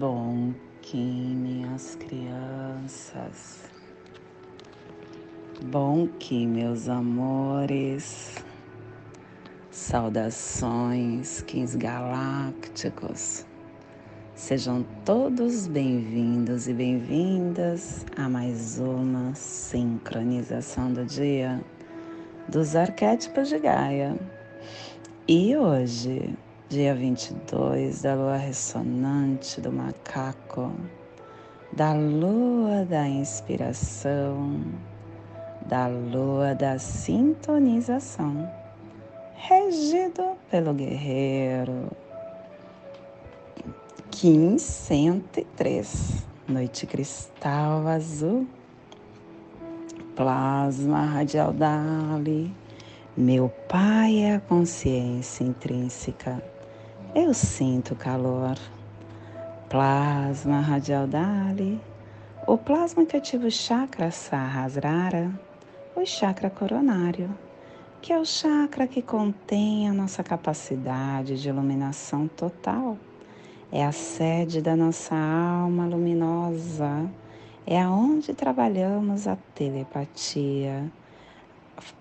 Bom que minhas crianças, bom que meus amores, saudações, quins galácticos, sejam todos bem-vindos e bem-vindas a mais uma sincronização do dia dos arquétipos de Gaia. E hoje dia 22 da lua ressonante do macaco, da lua da inspiração, da lua da sintonização, regido pelo guerreiro. Kim 103, noite cristal azul, plasma radial Dali. Meu pai é a consciência intrínseca eu sinto calor. Plasma radial Dali, o plasma que ativa o chakra Sahasrara, o chakra coronário, que é o chakra que contém a nossa capacidade de iluminação total. É a sede da nossa alma luminosa, é aonde trabalhamos a telepatia,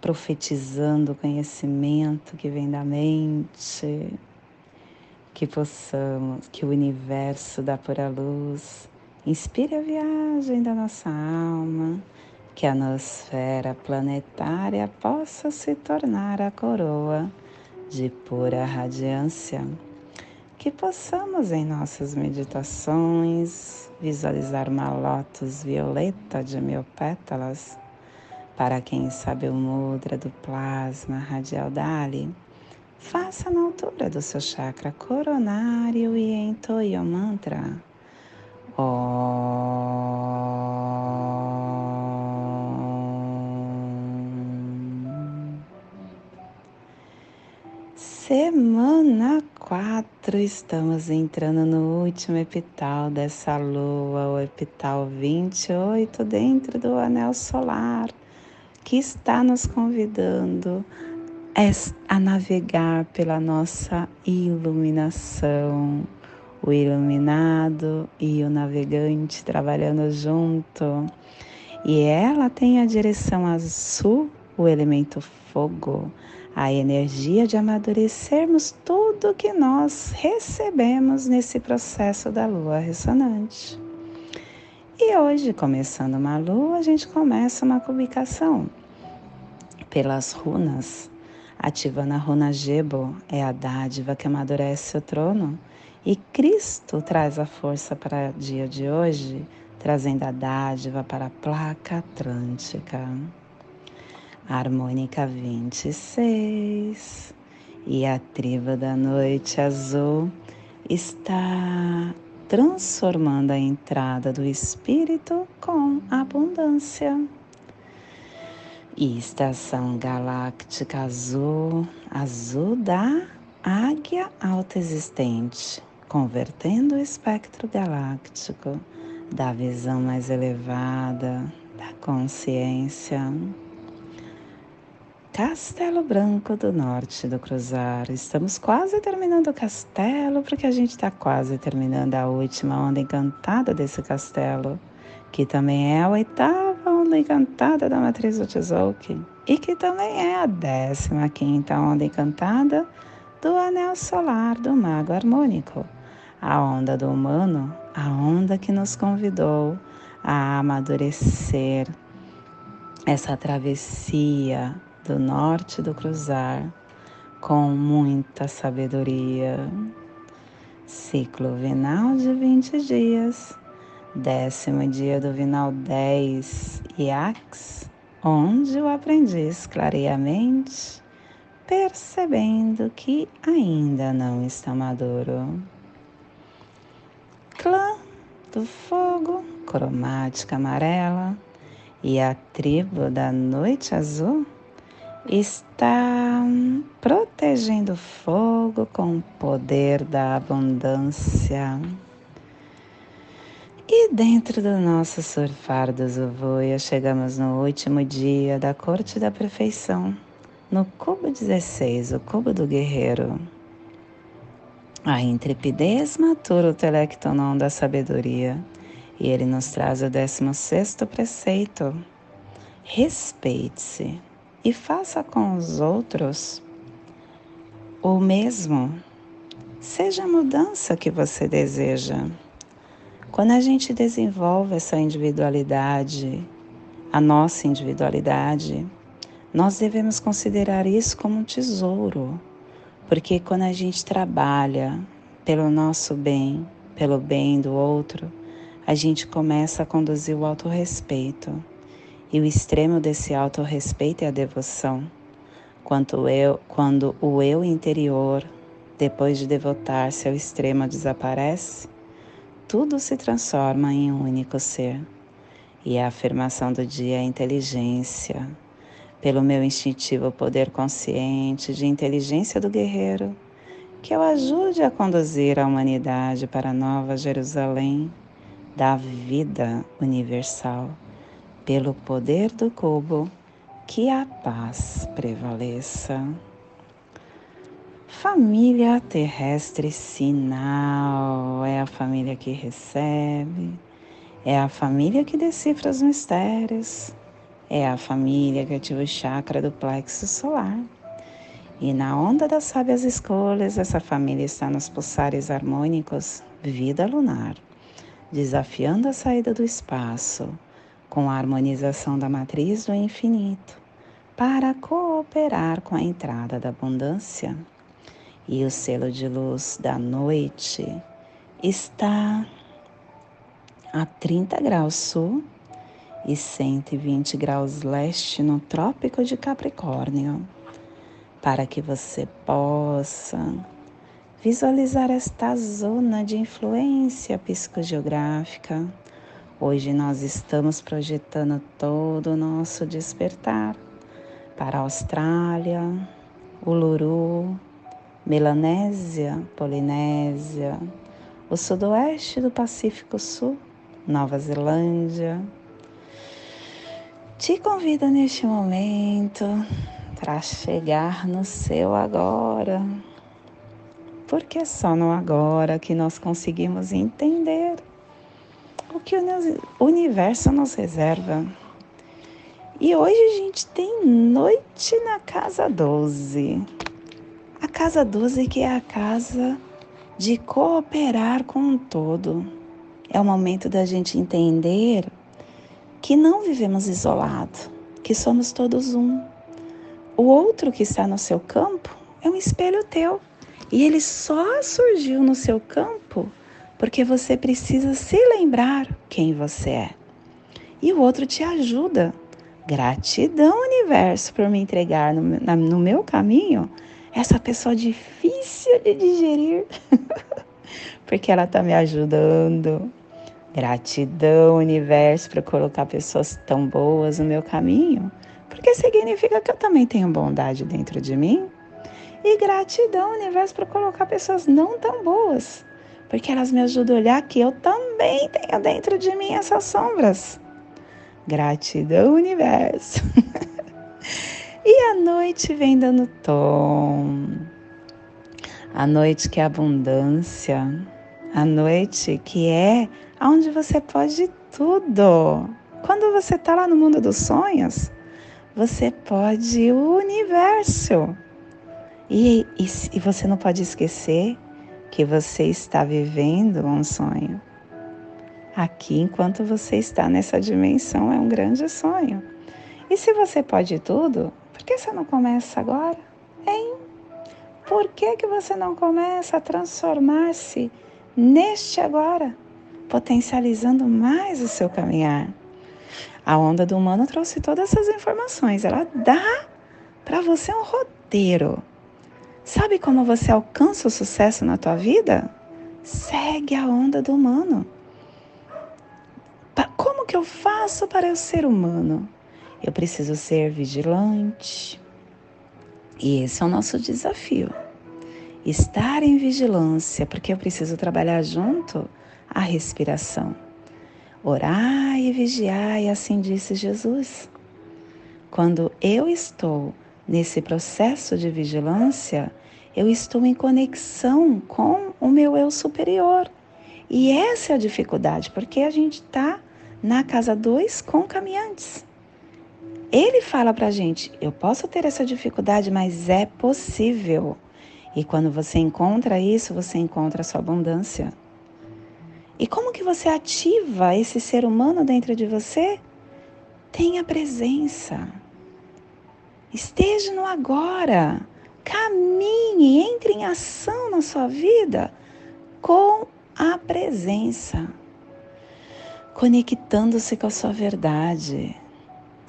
profetizando o conhecimento que vem da mente que possamos, que o universo da pura luz. Inspire a viagem da nossa alma, que a nosfera planetária possa se tornar a coroa de pura radiância, que possamos em nossas meditações visualizar uma lótus violeta de mil pétalas, para quem sabe o mudra do plasma radial Dali Faça na altura do seu chakra coronário e entoie o mantra. Semana 4, estamos entrando no último epital dessa lua, o epital 28, dentro do anel solar, que está nos convidando é a navegar pela nossa iluminação, o iluminado e o navegante trabalhando junto. E ela tem a direção azul, o elemento fogo, a energia de amadurecermos tudo que nós recebemos nesse processo da lua ressonante. E hoje, começando uma lua, a gente começa uma publicação pelas runas a runa Gebo é a dádiva que amadurece o trono. E Cristo traz a força para o dia de hoje, trazendo a dádiva para a placa atlântica. Harmônica 26. E a tribo da noite azul está transformando a entrada do espírito com abundância. Estação galáctica azul, azul da águia autoexistente, convertendo o espectro galáctico da visão mais elevada, da consciência. Castelo Branco do Norte do Cruzar. Estamos quase terminando o castelo, porque a gente está quase terminando a última onda encantada desse castelo, que também é a oitava onda encantada da matriz do Tzolk'in e que também é a 15 onda encantada do anel solar do mago harmônico, a onda do humano, a onda que nos convidou a amadurecer essa travessia do norte do cruzar com muita sabedoria. Ciclo vinal de 20 dias décimo dia do Vinal 10, Iax, onde o aprendiz clareia a mente, percebendo que ainda não está maduro. Clã do fogo, cromática amarela, e a tribo da noite azul está protegendo o fogo com o poder da abundância. E dentro do nosso surfar do Zuvuia, chegamos no último dia da Corte da Perfeição, no cubo 16, o cubo do guerreiro. A intrepidez matura o telectonon da sabedoria. E ele nos traz o 16 preceito. Respeite-se e faça com os outros o mesmo. Seja a mudança que você deseja. Quando a gente desenvolve essa individualidade, a nossa individualidade, nós devemos considerar isso como um tesouro, porque quando a gente trabalha pelo nosso bem, pelo bem do outro, a gente começa a conduzir o autorrespeito. E o extremo desse autorrespeito é a devoção. Quando, eu, quando o eu interior, depois de devotar-se ao extremo, desaparece, tudo se transforma em um único ser. E a afirmação do dia é inteligência, pelo meu instintivo poder consciente de inteligência do guerreiro, que eu ajude a conduzir a humanidade para a nova Jerusalém da vida universal, pelo poder do cubo, que a paz prevaleça. Família terrestre sinal é a família que recebe, é a família que decifra os mistérios é a família que ativa o chakra do plexo solar. E na onda das sábias escolhas, essa família está nos pulsares harmônicos vida lunar, desafiando a saída do espaço com a harmonização da matriz do infinito para cooperar com a entrada da abundância. E o selo de luz da noite está a 30 graus sul e 120 graus leste no Trópico de Capricórnio, para que você possa visualizar esta zona de influência psicogeográfica. Hoje nós estamos projetando todo o nosso despertar para a Austrália, Uluru, Melanésia, Polinésia, o sudoeste do Pacífico Sul, Nova Zelândia, te convido neste momento para chegar no seu agora, porque é só no agora que nós conseguimos entender o que o universo nos reserva. E hoje a gente tem noite na casa 12. A casa 12 que é a casa de cooperar com o todo. É o momento da gente entender que não vivemos isolados, que somos todos um. O outro que está no seu campo é um espelho teu e ele só surgiu no seu campo porque você precisa se lembrar quem você é. E o outro te ajuda. Gratidão, universo, por me entregar no, no meu caminho essa pessoa difícil de digerir, porque ela está me ajudando Gratidão, universo, por colocar pessoas tão boas no meu caminho, porque significa que eu também tenho bondade dentro de mim. E gratidão, universo, por colocar pessoas não tão boas, porque elas me ajudam a olhar que eu também tenho dentro de mim essas sombras. Gratidão, universo. e a noite vem dando tom. A noite que é abundância. A noite que é onde você pode tudo. Quando você está lá no mundo dos sonhos, você pode o universo. E, e, e você não pode esquecer que você está vivendo um sonho. Aqui, enquanto você está nessa dimensão, é um grande sonho. E se você pode tudo, por que você não começa agora? Hein? Por que, que você não começa a transformar-se neste agora? potencializando mais o seu caminhar. A onda do humano trouxe todas essas informações. Ela dá para você um roteiro. Sabe como você alcança o sucesso na tua vida? Segue a onda do humano. Como que eu faço para eu ser humano? Eu preciso ser vigilante. E esse é o nosso desafio. Estar em vigilância, porque eu preciso trabalhar junto a respiração. Orai e vigiai, assim disse Jesus. Quando eu estou nesse processo de vigilância, eu estou em conexão com o meu eu superior. E essa é a dificuldade, porque a gente está na casa 2 com caminhantes. Ele fala para a gente: eu posso ter essa dificuldade, mas é possível. E quando você encontra isso, você encontra a sua abundância. E como que você ativa esse ser humano dentro de você? Tenha presença. Esteja no agora. Caminhe, entre em ação na sua vida com a presença, conectando-se com a sua verdade,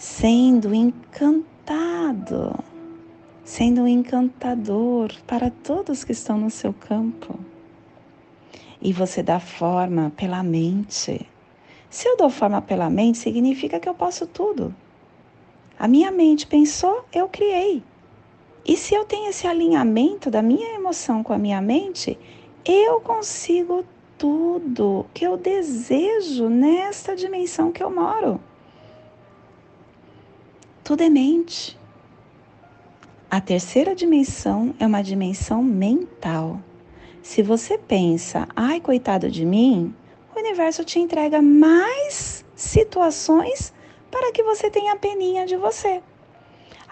sendo encantado, sendo um encantador para todos que estão no seu campo. E você dá forma pela mente. Se eu dou forma pela mente, significa que eu posso tudo. A minha mente pensou, eu criei. E se eu tenho esse alinhamento da minha emoção com a minha mente, eu consigo tudo que eu desejo nesta dimensão que eu moro. Tudo é mente. A terceira dimensão é uma dimensão mental. Se você pensa, ai, coitado de mim, o universo te entrega mais situações para que você tenha peninha de você.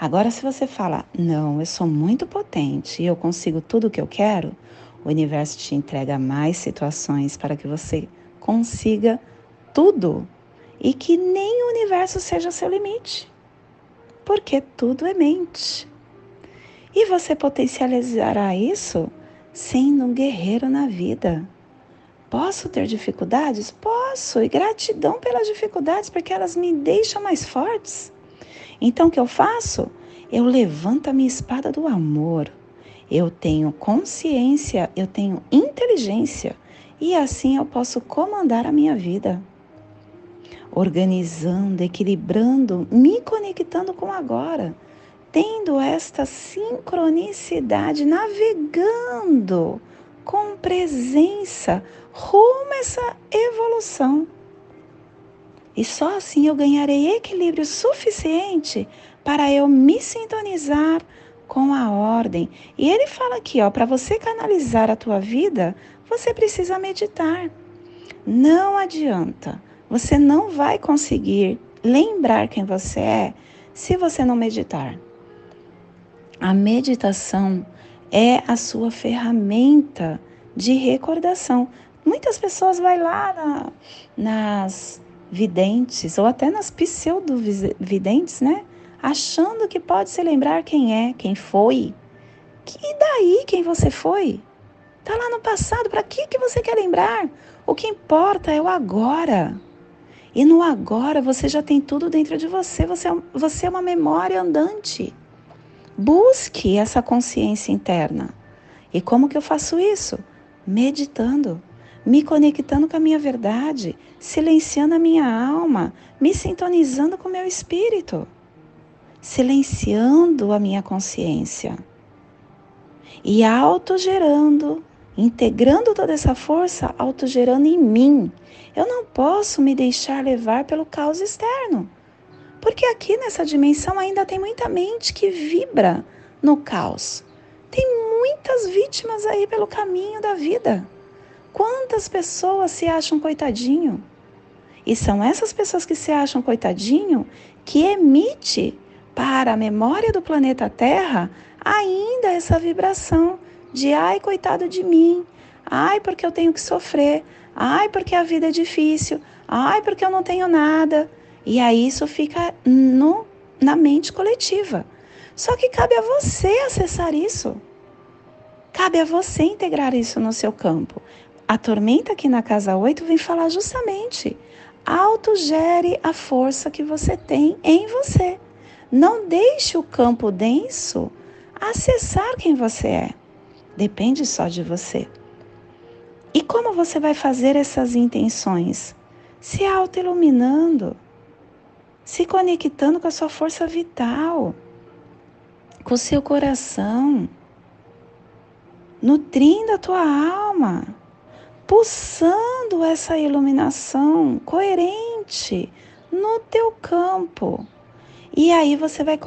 Agora, se você fala, não, eu sou muito potente e eu consigo tudo o que eu quero, o universo te entrega mais situações para que você consiga tudo e que nem o universo seja seu limite, porque tudo é mente. E você potencializará isso sendo um guerreiro na vida. Posso ter dificuldades? Posso, e gratidão pelas dificuldades, porque elas me deixam mais fortes. Então, o que eu faço? Eu levanto a minha espada do amor eu tenho consciência, eu tenho inteligência e assim eu posso comandar a minha vida. Organizando, equilibrando, me conectando com agora, tendo esta sincronicidade, navegando com presença rumo a essa evolução. E só assim eu ganharei equilíbrio suficiente para eu me sintonizar com a ordem. E ele fala aqui, ó, para você canalizar a tua vida, você precisa meditar. Não adianta. Você não vai conseguir lembrar quem você é se você não meditar. A meditação é a sua ferramenta de recordação. Muitas pessoas vão lá na, nas videntes ou até nas pseudo-videntes, né? achando que pode se lembrar quem é, quem foi. E daí quem você foi? Tá lá no passado, para que que você quer lembrar? O que importa é o agora. E no agora você já tem tudo dentro de você, você é, você é uma memória andante. Busque essa consciência interna. E como que eu faço isso? Meditando, me conectando com a minha verdade, silenciando a minha alma, me sintonizando com o meu espírito silenciando a minha consciência e autogerando, integrando toda essa força, autogerando em mim. Eu não posso me deixar levar pelo caos externo, porque aqui nessa dimensão ainda tem muita mente que vibra no caos. Tem muitas vítimas aí pelo caminho da vida. Quantas pessoas se acham coitadinho? E são essas pessoas que se acham coitadinho que emite para a memória do planeta Terra ainda essa vibração de ai, coitado de mim, ai, porque eu tenho que sofrer, ai, porque a vida é difícil, ai, porque eu não tenho nada. E aí isso fica no, na mente coletiva. Só que cabe a você acessar isso. Cabe a você integrar isso no seu campo. A tormenta aqui na casa 8 vem falar justamente: autogere a força que você tem em você. Não deixe o campo denso acessar quem você é. Depende só de você. E como você vai fazer essas intenções? Se auto-iluminando, se conectando com a sua força vital, com o seu coração, nutrindo a tua alma, pulsando essa iluminação coerente no teu campo e aí você vai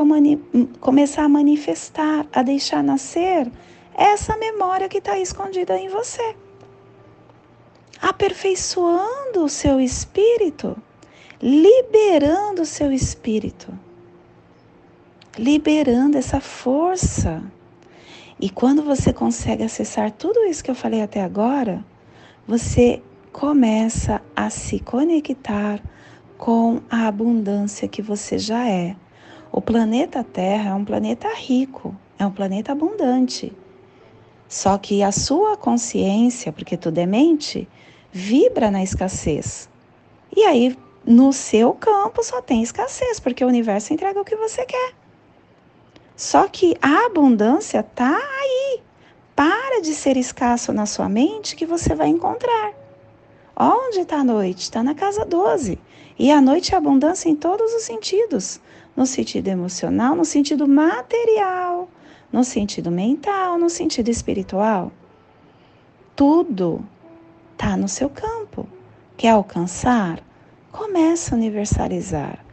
começar a manifestar, a deixar nascer essa memória que está escondida em você. Aperfeiçoando o seu espírito, liberando o seu espírito, liberando essa força. E quando você consegue acessar tudo isso que eu falei até agora, você começa a se conectar com a abundância que você já é. O planeta Terra é um planeta rico, é um planeta abundante. Só que a sua consciência, porque tudo é mente, vibra na escassez. E aí, no seu campo só tem escassez, porque o universo entrega o que você quer. Só que a abundância está aí. Para de ser escasso na sua mente que você vai encontrar. Onde está a noite? Está na casa 12. E a noite é abundância em todos os sentidos: no sentido emocional, no sentido material, no sentido mental, no sentido espiritual. Tudo está no seu campo. Quer alcançar? Começa a universalizar.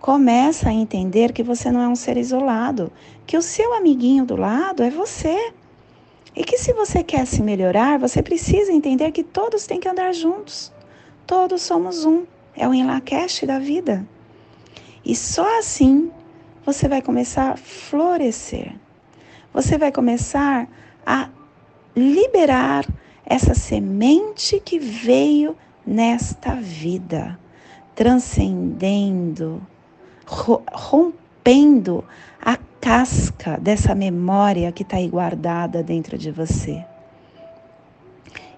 Começa a entender que você não é um ser isolado, que o seu amiguinho do lado é você. E que se você quer se melhorar, você precisa entender que todos têm que andar juntos. Todos somos um. É o enlaqueste da vida. E só assim você vai começar a florescer você vai começar a liberar essa semente que veio nesta vida, transcendendo, rompendo a casca dessa memória que está aí guardada dentro de você.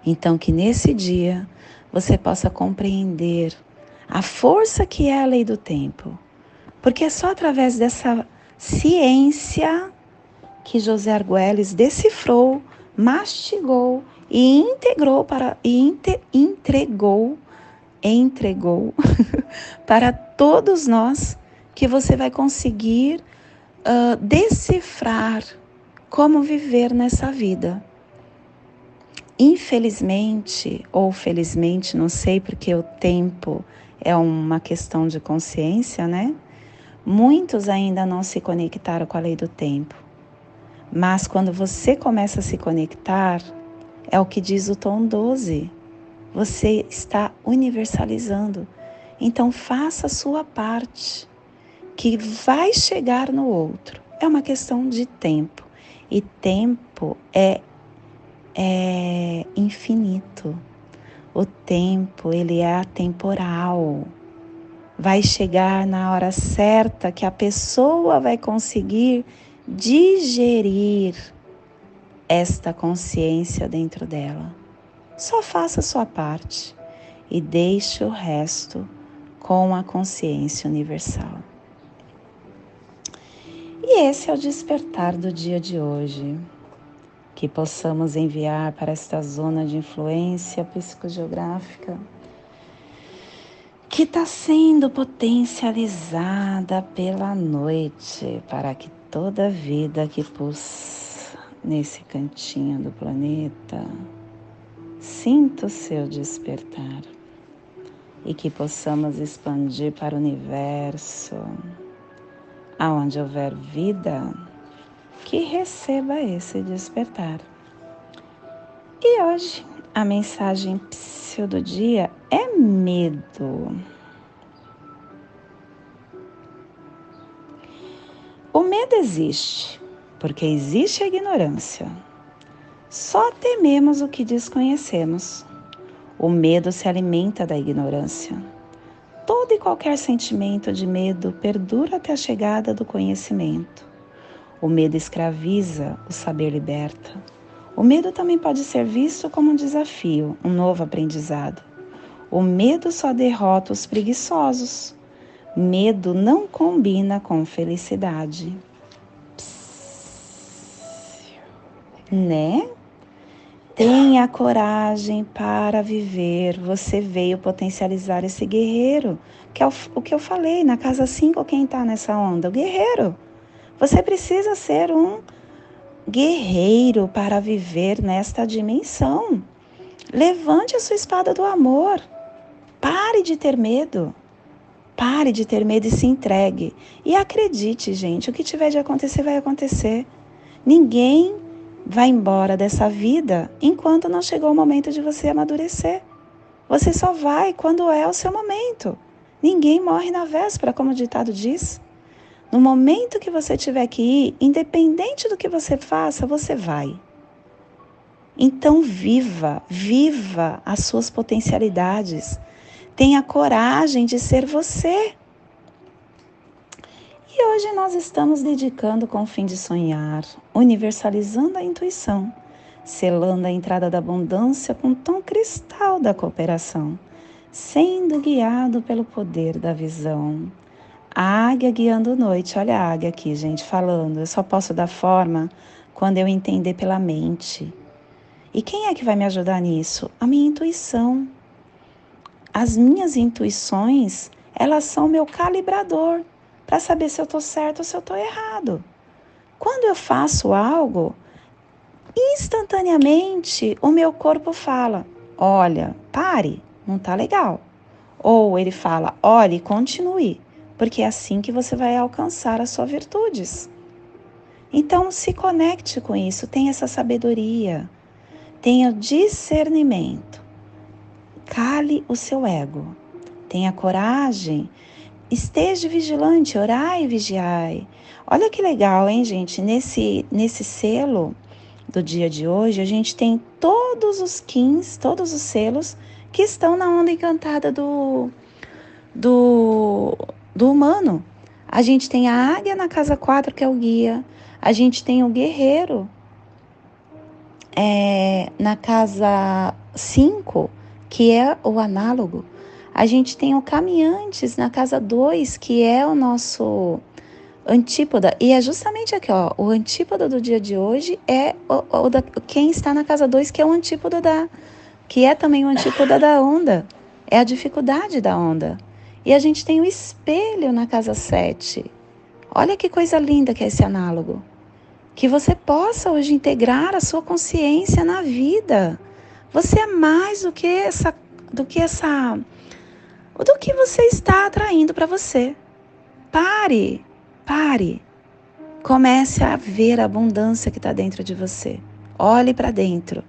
Então, que nesse dia você possa compreender a força que é a lei do tempo, porque é só através dessa ciência que José Arguelles decifrou, mastigou e integrou para e inte, entregou entregou para todos nós que você vai conseguir uh, decifrar como viver nessa vida. Infelizmente ou felizmente, não sei porque o tempo é uma questão de consciência, né? Muitos ainda não se conectaram com a lei do tempo. Mas quando você começa a se conectar, é o que diz o tom 12. Você está universalizando. Então faça a sua parte, que vai chegar no outro. É uma questão de tempo. E tempo é, é infinito. O tempo, ele é atemporal. Vai chegar na hora certa que a pessoa vai conseguir digerir esta consciência dentro dela. Só faça a sua parte e deixe o resto com a consciência universal. E esse é o despertar do dia de hoje. Que possamos enviar para esta zona de influência psicogeográfica que está sendo potencializada pela noite para que toda vida que pus nesse cantinho do planeta sinta o seu despertar e que possamos expandir para o universo, aonde houver vida, que receba esse despertar. E hoje a mensagem do dia é medo. O medo existe, porque existe a ignorância. Só tememos o que desconhecemos. O medo se alimenta da ignorância. Todo e qualquer sentimento de medo perdura até a chegada do conhecimento. O medo escraviza, o saber liberta. O medo também pode ser visto como um desafio, um novo aprendizado. O medo só derrota os preguiçosos. Medo não combina com felicidade. Né? Tenha coragem para viver. Você veio potencializar esse guerreiro, que é o, o que eu falei na casa 5, quem está nessa onda? O guerreiro. Você precisa ser um guerreiro para viver nesta dimensão. Levante a sua espada do amor. Pare de ter medo. Pare de ter medo e se entregue. E acredite, gente, o que tiver de acontecer vai acontecer. Ninguém vai embora dessa vida enquanto não chegou o momento de você amadurecer. Você só vai quando é o seu momento. Ninguém morre na véspera, como o ditado diz. No momento que você tiver que ir, independente do que você faça, você vai. Então viva, viva as suas potencialidades. Tenha coragem de ser você. E hoje nós estamos dedicando com o fim de sonhar, universalizando a intuição, selando a entrada da abundância com o tom cristal da cooperação, sendo guiado pelo poder da visão. A águia guiando noite, olha a águia aqui, gente, falando. Eu só posso dar forma quando eu entender pela mente. E quem é que vai me ajudar nisso? A minha intuição. As minhas intuições, elas são meu calibrador para saber se eu estou certo ou se eu estou errado. Quando eu faço algo, instantaneamente o meu corpo fala: olha, pare, não está legal. Ou ele fala: olhe, continue, porque é assim que você vai alcançar as suas virtudes. Então se conecte com isso, tenha essa sabedoria, tenha discernimento, cale o seu ego, tenha coragem esteja vigilante, orai e vigiai. Olha que legal, hein, gente? Nesse, nesse selo do dia de hoje, a gente tem todos os kins, todos os selos que estão na onda encantada do, do, do humano. A gente tem a águia na casa 4, que é o guia. A gente tem o guerreiro é, na casa 5, que é o análogo. A gente tem o Caminhantes na casa 2, que é o nosso antípoda. E é justamente aqui, ó, o antípoda do dia de hoje é o, o da, quem está na casa 2, que é o antípoda da. que é também o antípoda da onda. É a dificuldade da onda. E a gente tem o espelho na casa 7. Olha que coisa linda que é esse análogo. Que você possa hoje integrar a sua consciência na vida. Você é mais do que essa, do que essa do que você está atraindo para você. Pare, pare. Comece a ver a abundância que está dentro de você. Olhe para dentro.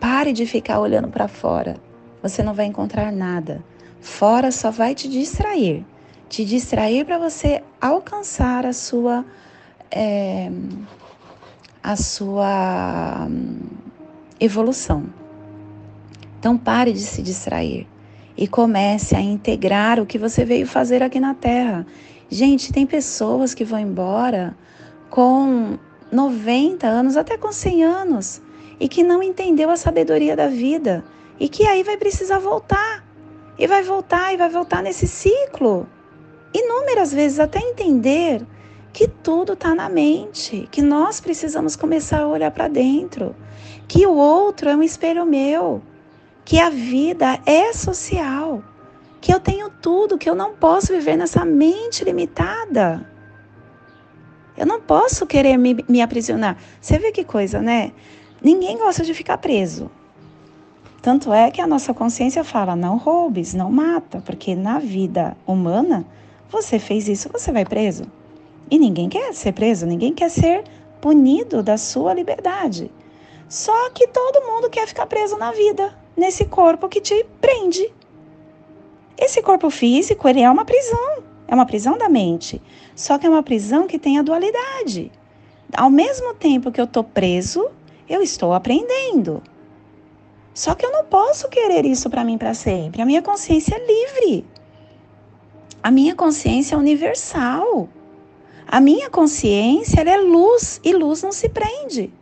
Pare de ficar olhando para fora. Você não vai encontrar nada. Fora só vai te distrair. Te distrair para você alcançar a sua. É, a sua hum, evolução. Então pare de se distrair e comece a integrar o que você veio fazer aqui na Terra. Gente, tem pessoas que vão embora com 90 anos, até com 100 anos, e que não entendeu a sabedoria da vida e que aí vai precisar voltar. E vai voltar e vai voltar nesse ciclo. Inúmeras vezes até entender que tudo está na mente, que nós precisamos começar a olhar para dentro, que o outro é um espelho meu, que a vida é social, que eu tenho tudo, que eu não posso viver nessa mente limitada. Eu não posso querer me, me aprisionar. Você vê que coisa, né? Ninguém gosta de ficar preso. Tanto é que a nossa consciência fala: não roubes, não mata, porque na vida humana, você fez isso, você vai preso. E ninguém quer ser preso, ninguém quer ser punido da sua liberdade. Só que todo mundo quer ficar preso na vida nesse corpo que te prende. Esse corpo físico, ele é uma prisão, é uma prisão da mente. Só que é uma prisão que tem a dualidade. Ao mesmo tempo que eu estou preso, eu estou aprendendo. Só que eu não posso querer isso para mim para sempre. A minha consciência é livre. A minha consciência é universal. A minha consciência é luz e luz não se prende.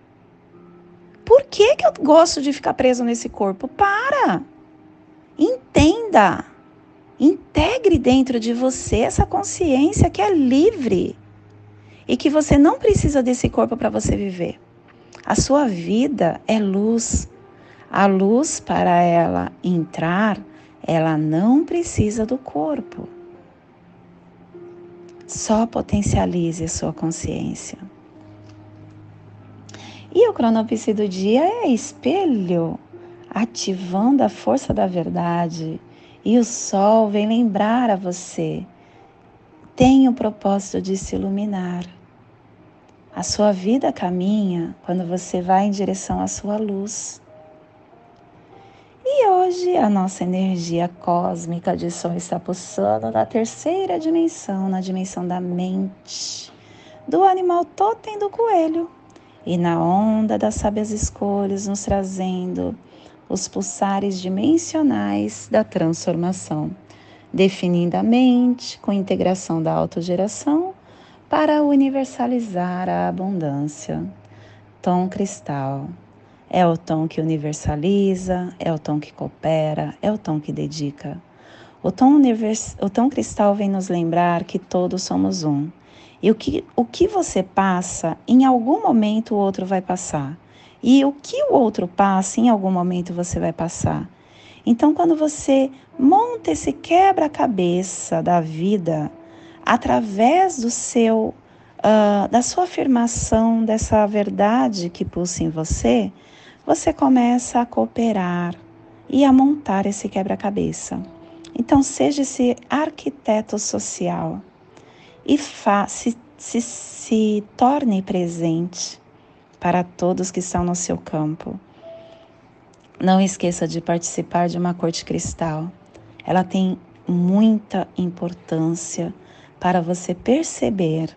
Por que, que eu gosto de ficar preso nesse corpo? Para! Entenda! Integre dentro de você essa consciência que é livre e que você não precisa desse corpo para você viver. A sua vida é luz. A luz, para ela entrar, ela não precisa do corpo. Só potencialize a sua consciência. E o cronopse do dia é espelho, ativando a força da verdade. E o sol vem lembrar a você: tem o propósito de se iluminar. A sua vida caminha quando você vai em direção à sua luz. E hoje a nossa energia cósmica de som está pulsando na terceira dimensão, na dimensão da mente, do animal totem do coelho, e na onda das sábias escolhas, nos trazendo os pulsares dimensionais da transformação, definindo a mente com integração da autogeração para universalizar a abundância. Tom cristal. É o tom que universaliza, é o tom que coopera, é o tom que dedica. O tom, univers... o tom cristal vem nos lembrar que todos somos um. E o que, o que você passa, em algum momento o outro vai passar. E o que o outro passa, em algum momento você vai passar. Então, quando você monta esse quebra-cabeça da vida, através do seu, uh, da sua afirmação dessa verdade que pulsa em você, você começa a cooperar e a montar esse quebra-cabeça. Então, seja esse arquiteto social e se, se, se torne presente para todos que estão no seu campo. Não esqueça de participar de uma corte cristal. Ela tem muita importância para você perceber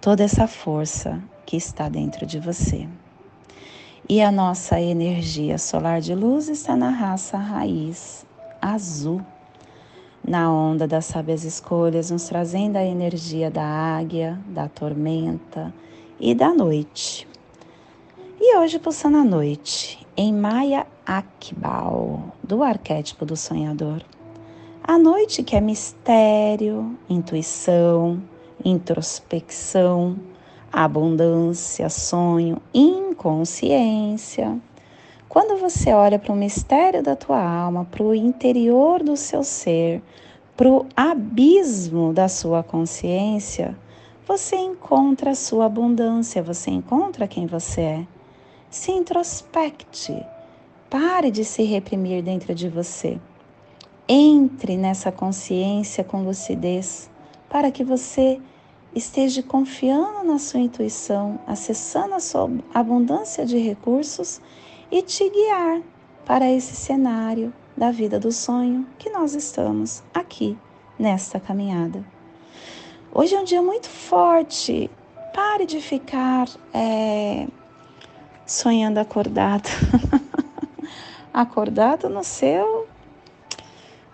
toda essa força que está dentro de você. E a nossa energia solar de luz está na raça raiz azul, na onda das sábias escolhas, nos trazendo a energia da águia, da tormenta e da noite. E hoje, pulsando a noite, em Maya Akbal, do arquétipo do sonhador. A noite que é mistério, intuição, introspecção, abundância, sonho, inconsciência. Quando você olha para o mistério da tua alma, para o interior do seu ser, para o abismo da sua consciência, você encontra a sua abundância, você encontra quem você é. Se introspecte, pare de se reprimir dentro de você. Entre nessa consciência com lucidez para que você esteja confiando na sua intuição, acessando a sua abundância de recursos e te guiar para esse cenário da vida do sonho que nós estamos aqui nesta caminhada. Hoje é um dia muito forte. Pare de ficar é, sonhando acordado. acordado no seu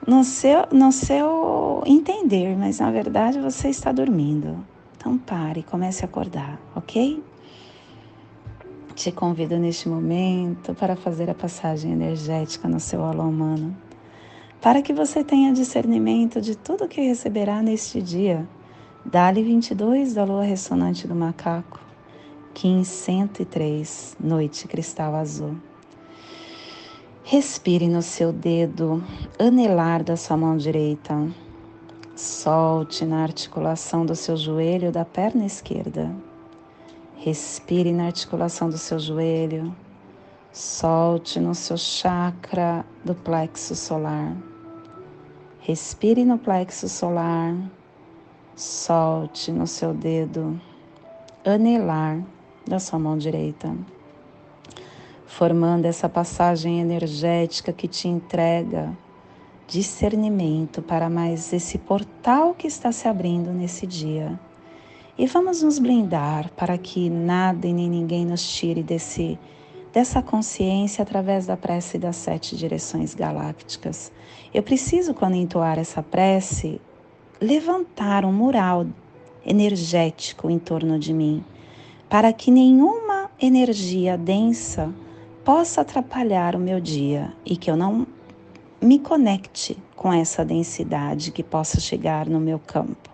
no seu, no seu entender, mas na verdade você está dormindo. Então pare, comece a acordar, ok? Te convido neste momento para fazer a passagem energética no seu alô humano, para que você tenha discernimento de tudo que receberá neste dia. Dali 22 da lua ressonante do macaco, Kim 103, noite cristal azul. Respire no seu dedo anelar da sua mão direita. Solte na articulação do seu joelho da perna esquerda. Respire na articulação do seu joelho. Solte no seu chakra do plexo solar. Respire no plexo solar. Solte no seu dedo anelar da sua mão direita formando essa passagem energética que te entrega discernimento para mais esse portal que está se abrindo nesse dia. E vamos nos blindar para que nada e nem ninguém nos tire desse dessa consciência através da prece das sete direções galácticas. Eu preciso, quando entoar essa prece, levantar um mural energético em torno de mim, para que nenhuma energia densa possa atrapalhar o meu dia e que eu não me conecte com essa densidade que possa chegar no meu campo.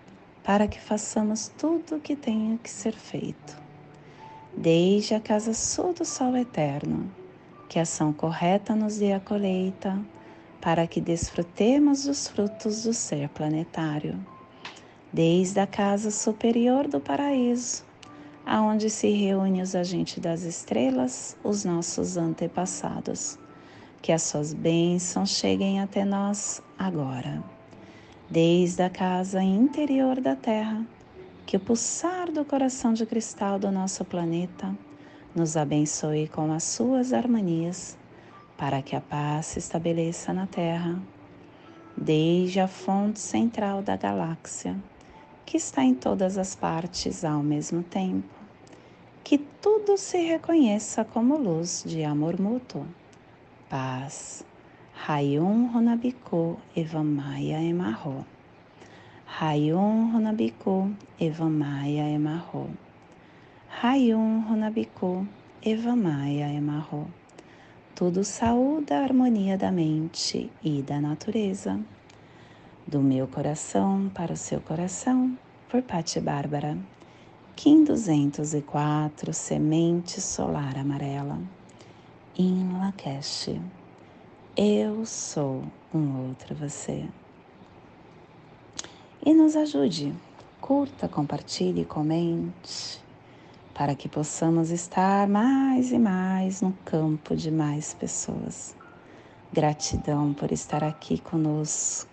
para que façamos tudo o que tenha que ser feito. desde a casa sul do sol eterno, que a ação correta nos dê a colheita, para que desfrutemos dos frutos do ser planetário. Desde a casa superior do paraíso, aonde se reúnem os agentes das estrelas, os nossos antepassados. Que as suas bênçãos cheguem até nós agora. Desde a casa interior da Terra, que o pulsar do coração de cristal do nosso planeta nos abençoe com as suas harmonias, para que a paz se estabeleça na Terra, desde a fonte central da galáxia, que está em todas as partes ao mesmo tempo, que tudo se reconheça como luz de amor mútuo, paz. Rayum Runabiku Evamaya Emarro. Rayum Runabiku Evamaya Emarro. Rayum Runabiku Evamaya Emarro. Tudo saúde a harmonia da mente e da natureza. Do meu coração para o seu coração, por Pati Bárbara. Kim 204, Semente Solar Amarela. In Lakesh. Eu sou um outro você. E nos ajude, curta, compartilhe, comente, para que possamos estar mais e mais no campo de mais pessoas. Gratidão por estar aqui conosco.